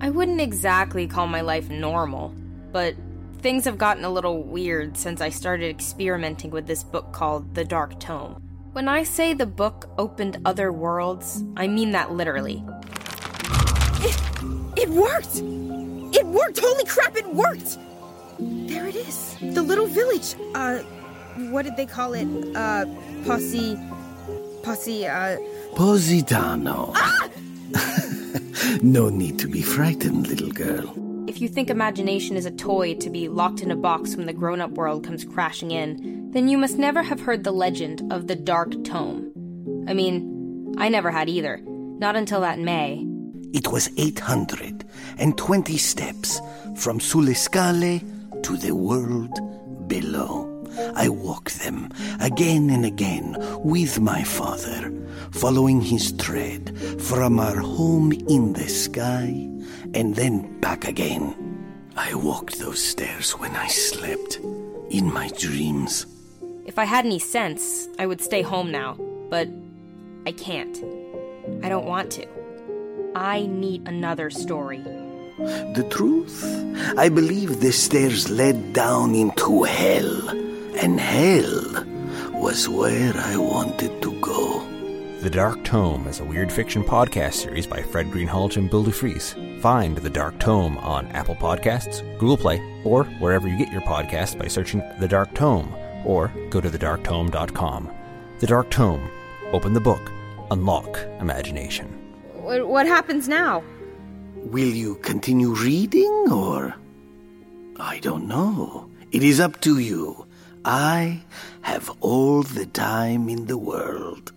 I wouldn't exactly call my life normal, but things have gotten a little weird since I started experimenting with this book called The Dark Tome. When I say the book opened other worlds, I mean that literally. It, it worked! It worked! Holy crap, it worked! There it is. The little village. Uh, what did they call it? Uh, Posse. Posse, uh. Positano. Ah! no need to be frightened, little girl. If you think imagination is a toy to be locked in a box when the grown up world comes crashing in, then you must never have heard the legend of the Dark Tome. I mean, I never had either. Not until that May. It was 820 steps from Sulescale to the world below. I walked them again and again with my father, following his tread from our home in the sky and then back again. I walked those stairs when I slept, in my dreams. If I had any sense, I would stay home now, but I can't. I don't want to. I need another story. The truth? I believe the stairs led down into hell, and hell was where I wanted to go. The Dark Tome is a weird fiction podcast series by Fred Greenhalgh and Bill DeFries. Find The Dark Tome on Apple Podcasts, Google Play, or wherever you get your podcasts by searching The Dark Tome, or go to thedarktome.com. The Dark Tome. Open the book. Unlock imagination. What happens now? Will you continue reading, or. I don't know. It is up to you. I have all the time in the world.